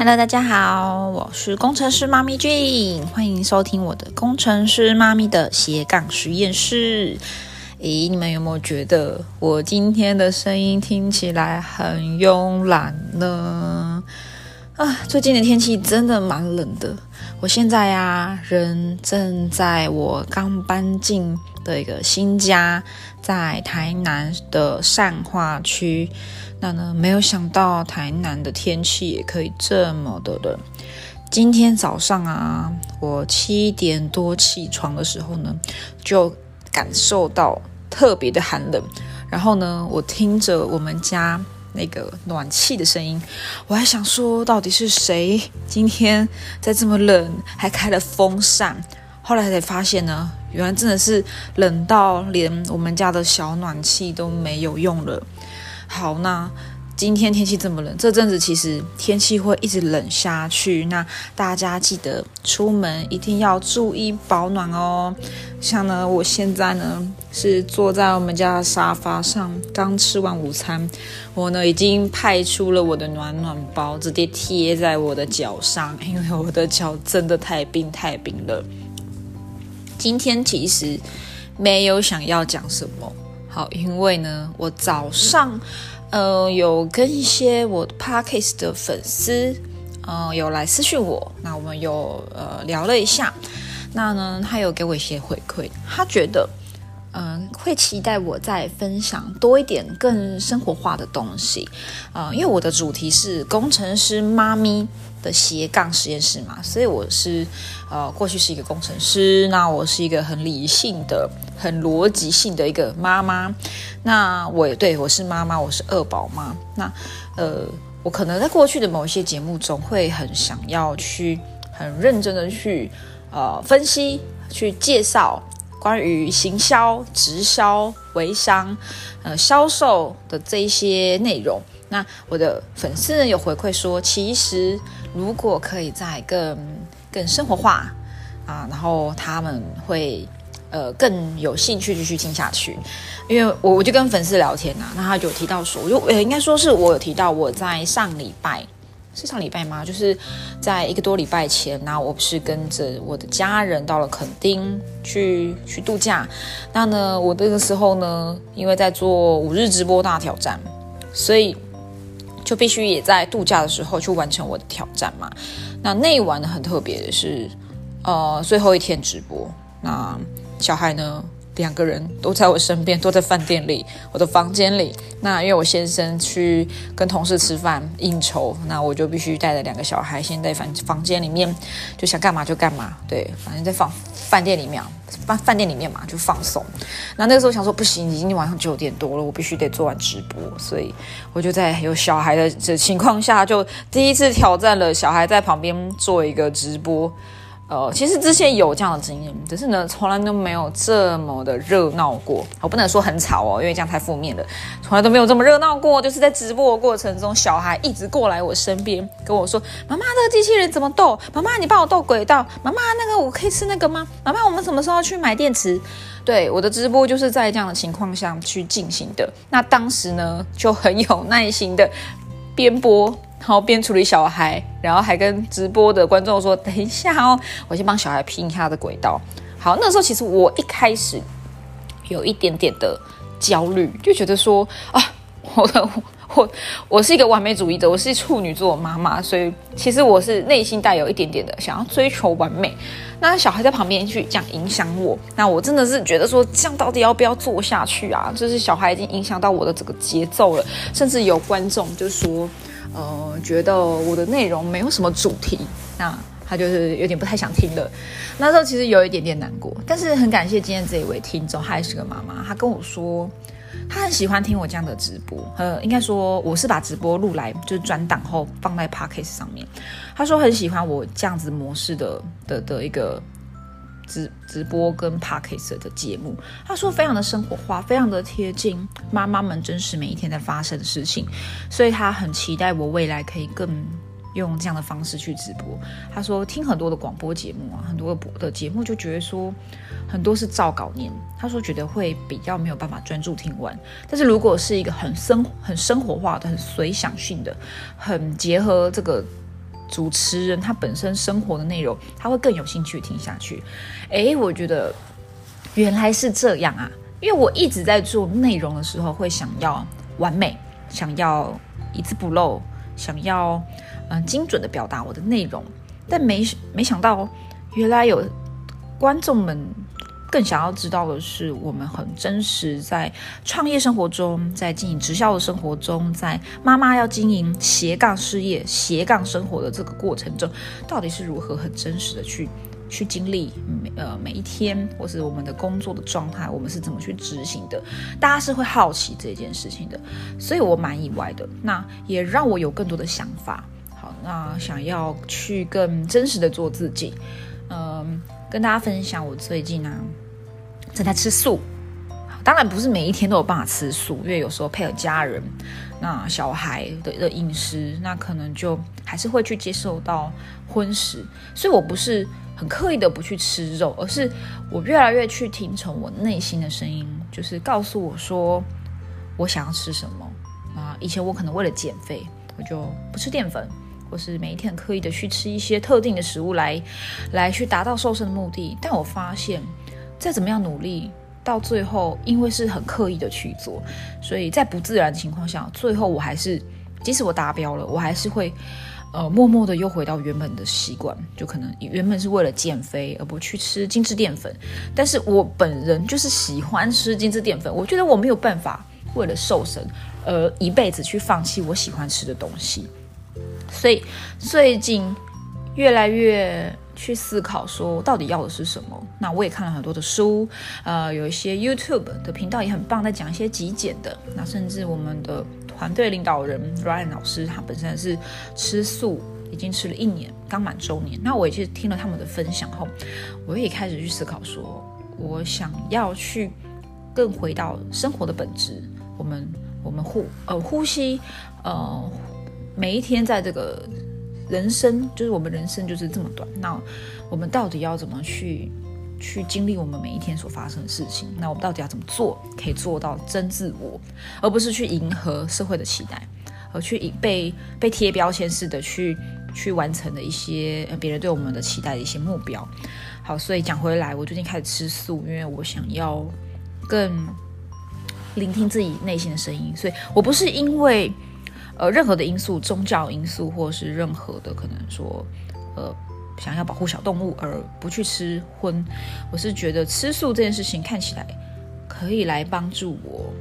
Hello，大家好，我是工程师妈咪俊，欢迎收听我的工程师妈咪的斜杠实验室。咦，你们有没有觉得我今天的声音听起来很慵懒呢？啊，最近的天气真的蛮冷的。我现在呀，人正在我刚搬进的一个新家，在台南的善化区。那呢，没有想到台南的天气也可以这么的冷。今天早上啊，我七点多起床的时候呢，就感受到特别的寒冷。然后呢，我听着我们家那个暖气的声音，我还想说，到底是谁今天在这么冷还开了风扇？后来才发现呢，原来真的是冷到连我们家的小暖气都没有用了。好，那今天天气这么冷，这阵子其实天气会一直冷下去。那大家记得出门一定要注意保暖哦。像呢，我现在呢是坐在我们家的沙发上，刚吃完午餐，我呢已经派出了我的暖暖包，直接贴在我的脚上，因为我的脚真的太冰太冰了。今天其实没有想要讲什么。好，因为呢，我早上，呃，有跟一些我 podcast 的粉丝，呃，有来私讯我，那我们有呃聊了一下，那呢，他有给我一些回馈，他觉得，嗯，会期待我再分享多一点更生活化的东西，啊，因为我的主题是工程师妈咪。的斜杠实验室嘛，所以我是，呃，过去是一个工程师，那我是一个很理性的、很逻辑性的一个妈妈。那我也对我是妈妈，我是二宝妈。那，呃，我可能在过去的某一些节目中，会很想要去很认真的去，呃，分析、去介绍关于行销、直销、微商、呃，销售的这一些内容。那我的粉丝呢有回馈说，其实如果可以再更更生活化啊，然后他们会呃更有兴趣继续听下去。因为我我就跟粉丝聊天呐，那他就提到说，我就呃应该说是我有提到我在上礼拜是上礼拜吗？就是在一个多礼拜前，那我不是跟着我的家人到了垦丁去去度假。那呢，我那个时候呢，因为在做五日直播大挑战，所以。就必须也在度假的时候去完成我的挑战嘛？那那一晚呢很特别的是，呃，最后一天直播，那小孩呢？两个人都在我身边，都在饭店里，我的房间里。那因为我先生去跟同事吃饭应酬，那我就必须带着两个小孩先在房房间里面，就想干嘛就干嘛。对，反正在放饭店里面，饭饭店里面嘛就放松。那那个时候想说不行，已经晚上九点多了，我必须得做完直播，所以我就在有小孩的这情况下，就第一次挑战了小孩在旁边做一个直播。呃，其实之前有这样的经验，只是呢，从来都没有这么的热闹过。我不能说很吵哦，因为这样太负面了。从来都没有这么热闹过，就是在直播的过程中，小孩一直过来我身边跟我说：“妈妈，这个机器人怎么斗？妈妈，你帮我斗轨道。妈妈，那个我可以吃那个吗？妈妈，我们什么时候去买电池？”对，我的直播就是在这样的情况下去进行的。那当时呢，就很有耐心的边播。然后边处理小孩，然后还跟直播的观众说：“等一下哦，我先帮小孩拼一下的轨道。”好，那时候其实我一开始有一点点的焦虑，就觉得说：“啊，我我我是一个完美主义者，我是处女座妈妈，所以其实我是内心带有一点点的想要追求完美。那小孩在旁边去这样影响我，那我真的是觉得说，这样到底要不要做下去啊？就是小孩已经影响到我的这个节奏了，甚至有观众就说。”呃，觉得我的内容没有什么主题，那他就是有点不太想听了。那时候其实有一点点难过，但是很感谢今天这一位听众，他也是个妈妈，他跟我说，他很喜欢听我这样的直播。呃，应该说我是把直播录来，就是转档后放在 podcast 上面。他说很喜欢我这样子模式的的的一个。直直播跟 p a r k e s 的节目，他说非常的生活化，非常的贴近妈妈们真实每一天在发生的事情，所以他很期待我未来可以更用这样的方式去直播。他说听很多的广播节目啊，很多的节目就觉得说很多是照稿念，他说觉得会比较没有办法专注听完。但是如果是一个很生很生活化的、很随想性的、很结合这个。主持人他本身生活的内容，他会更有兴趣听下去。诶，我觉得原来是这样啊！因为我一直在做内容的时候，会想要完美，想要一字不漏，想要嗯精准的表达我的内容，但没没想到原来有观众们。更想要知道的是，我们很真实在创业生活中，在经营直销的生活中，在妈妈要经营斜杠事业、斜杠生活的这个过程中，到底是如何很真实的去去经历每呃每一天，或是我们的工作的状态，我们是怎么去执行的？大家是会好奇这件事情的，所以我蛮意外的。那也让我有更多的想法。好，那想要去更真实的做自己，嗯。跟大家分享，我最近呢正在吃素，当然不是每一天都有办法吃素，因为有时候配合家人、那小孩的的饮食，那可能就还是会去接受到荤食，所以我不是很刻意的不去吃肉，而是我越来越去听从我内心的声音，就是告诉我说我想要吃什么啊。以前我可能为了减肥，我就不吃淀粉。或是每一天刻意的去吃一些特定的食物来，来去达到瘦身的目的，但我发现，再怎么样努力，到最后因为是很刻意的去做，所以在不自然的情况下，最后我还是，即使我达标了，我还是会，呃，默默的又回到原本的习惯，就可能原本是为了减肥而不去吃精致淀粉，但是我本人就是喜欢吃精致淀粉，我觉得我没有办法为了瘦身而一辈子去放弃我喜欢吃的东西。所以最近越来越去思考，说到底要的是什么？那我也看了很多的书，呃，有一些 YouTube 的频道也很棒，在讲一些极简的。那甚至我们的团队领导人 Ryan 老师，他本身是吃素，已经吃了一年，刚满周年。那我也去听了他们的分享后，我也开始去思考，说我想要去更回到生活的本质。我们我们呼呃呼吸呃。每一天在这个人生，就是我们人生就是这么短，那我们到底要怎么去去经历我们每一天所发生的事情？那我们到底要怎么做，可以做到真自我，而不是去迎合社会的期待，而去以被被贴标签式的去去完成的一些别人对我们的期待的一些目标。好，所以讲回来，我最近开始吃素，因为我想要更聆听自己内心的声音，所以我不是因为。呃，任何的因素，宗教因素，或是任何的可能说，呃，想要保护小动物而不去吃荤，我是觉得吃素这件事情看起来可以来帮助我。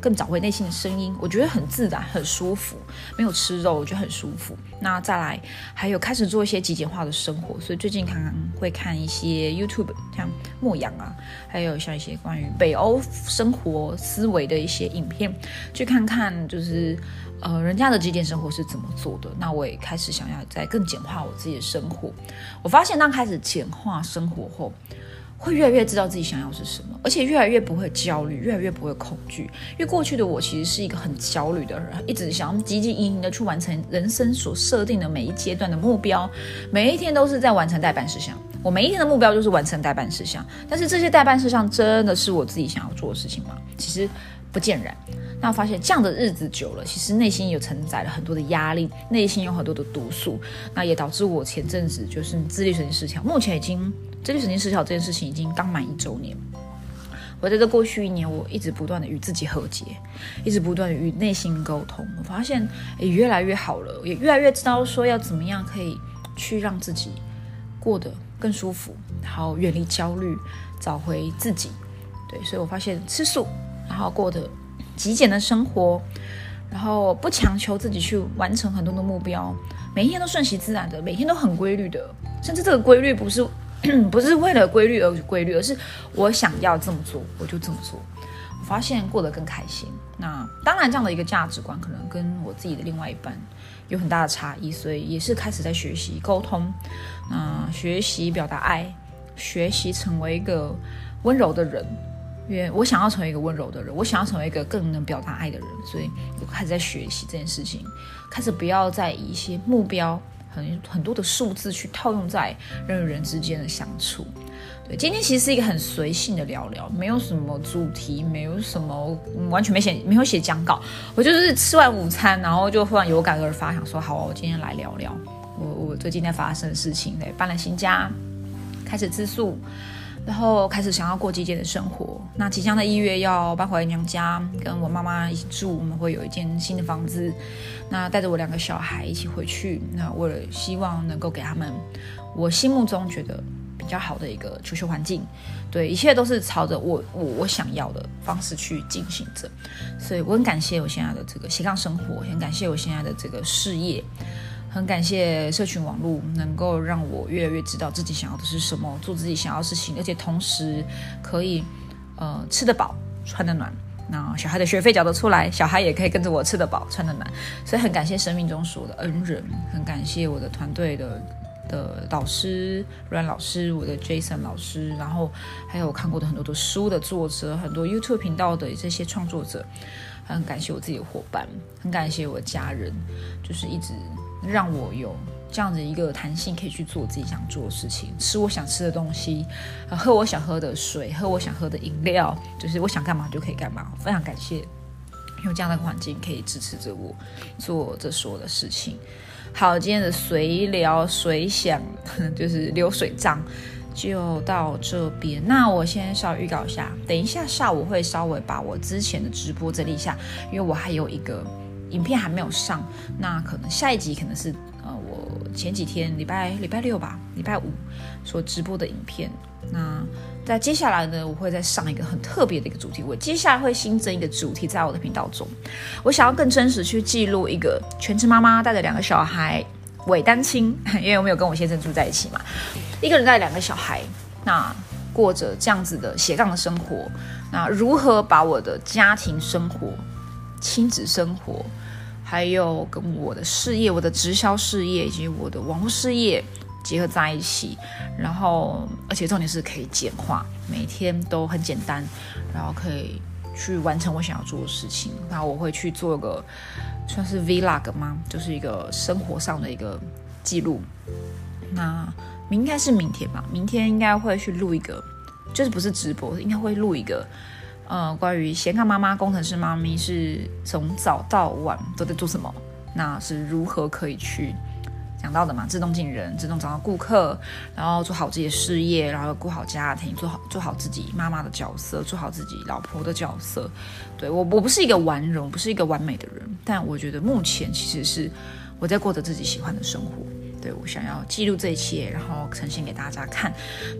更找回内心的声音，我觉得很自然、很舒服。没有吃肉，我觉得很舒服。那再来，还有开始做一些极简化的生活，所以最近常常会看一些 YouTube，像牧羊啊，还有像一些关于北欧生活思维的一些影片，去看看就是呃人家的极简生活是怎么做的。那我也开始想要再更简化我自己的生活。我发现当开始简化生活后。会越来越知道自己想要是什么，而且越来越不会焦虑，越来越不会恐惧。因为过去的我其实是一个很焦虑的人，一直想要汲汲营营的去完成人生所设定的每一阶段的目标，每一天都是在完成代办事项。我每一天的目标就是完成代办事项，但是这些代办事项真的是我自己想要做的事情吗？其实不见然。那发现这样的日子久了，其实内心有承载了很多的压力，内心有很多的毒素，那也导致我前阵子就是自律神经失调，目前已经。自律神经失调这件事情已经刚满一周年。我在这过去一年，我一直不断的与自己和解，一直不断与内心沟通。我发现也越来越好了，也越来越知道说要怎么样可以去让自己过得更舒服，然后远离焦虑，找回自己。对，所以我发现吃素，然后过得极简的生活，然后不强求自己去完成很多的目标，每一天都顺其自然的，每天都很规律的，甚至这个规律不是。不是为了规律而规律，而是我想要这么做，我就这么做。我发现过得更开心。那当然，这样的一个价值观可能跟我自己的另外一半有很大的差异，所以也是开始在学习沟通，嗯学习表达爱，学习成为一个温柔的人。因为我想要成为一个温柔的人，我想要成为一个更能表达爱的人，所以我开始在学习这件事情，开始不要再以一些目标。很很多的数字去套用在人与人之间的相处，对，今天其实是一个很随性的聊聊，没有什么主题，没有什么完全没写，没有写讲稿，我就是吃完午餐，然后就忽然有感而发，想说好，我今天来聊聊我我最近在发生的事情，对，搬了新家，开始自宿。然后开始想要过极简的生活。那即将的一月要搬回娘家，跟我妈妈一起住。我们会有一间新的房子。那带着我两个小孩一起回去。那为了希望能够给他们我心目中觉得比较好的一个求学环境，对，一切都是朝着我我我想要的方式去进行着。所以我很感谢我现在的这个斜杠生活，很感谢我现在的这个事业。很感谢社群网络能够让我越来越知道自己想要的是什么，做自己想要的事情，而且同时可以呃吃得饱、穿得暖。那小孩的学费缴得出来，小孩也可以跟着我吃得饱、穿得暖。所以很感谢生命中所有的恩人，很感谢我的团队的的导师阮老师，我的 Jason 老师，然后还有我看过的很多的书的作者，很多 YouTube 频道的这些创作者。很感谢我自己的伙伴，很感谢我的家人，就是一直。让我有这样的一个弹性，可以去做自己想做的事情，吃我想吃的东西，喝我想喝的水，喝我想喝的饮料，就是我想干嘛就可以干嘛。非常感谢有这样的环境可以支持着我做这所有的事情。好，今天的随聊随想就是流水账就到这边。那我先稍微预告一下，等一下下午会稍微把我之前的直播整理一下，因为我还有一个。影片还没有上，那可能下一集可能是呃，我前几天礼拜礼拜六吧，礼拜五所直播的影片。那在接下来呢，我会再上一个很特别的一个主题。我接下来会新增一个主题在我的频道中，我想要更真实去记录一个全职妈妈带着两个小孩，伪单亲，因为我没有跟我先生住在一起嘛，一个人带两个小孩，那过着这样子的斜杠的生活，那如何把我的家庭生活？亲子生活，还有跟我的事业、我的直销事业以及我的网络事业结合在一起，然后而且重点是可以简化，每天都很简单，然后可以去完成我想要做的事情。那我会去做个算是 vlog 吗？就是一个生活上的一个记录。那应该是明天吧？明天应该会去录一个，就是不是直播，应该会录一个。呃，关于斜杠妈妈、工程师妈咪是从早到晚都在做什么？那是如何可以去讲到的嘛？自动进人，自动找到顾客，然后做好自己的事业，然后顾好家庭，做好做好自己妈妈的角色，做好自己老婆的角色。对我，我不是一个完人，不是一个完美的人，但我觉得目前其实是我在过着自己喜欢的生活。对我想要记录这一切，然后呈现给大家看。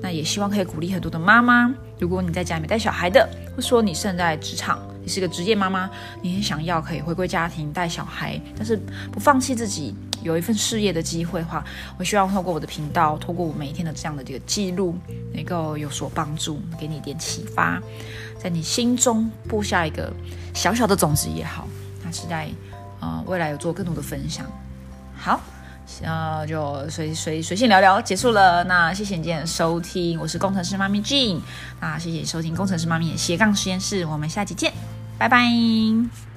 那也希望可以鼓励很多的妈妈。如果你在家里面带小孩的，或说你现在职场，你是个职业妈妈，你很想要可以回归家庭带小孩，但是不放弃自己有一份事业的机会的话，我希望透过我的频道，透过我每一天的这样的这个记录，能够有所帮助，给你一点启发，在你心中布下一个小小的种子也好。那期待呃未来有做更多的分享。好。呃，就随随随性聊聊结束了。那谢谢你今天的收听，我是工程师妈咪 Jean。那谢谢你收听工程师妈咪的斜杠实验室，我们下期见，拜拜。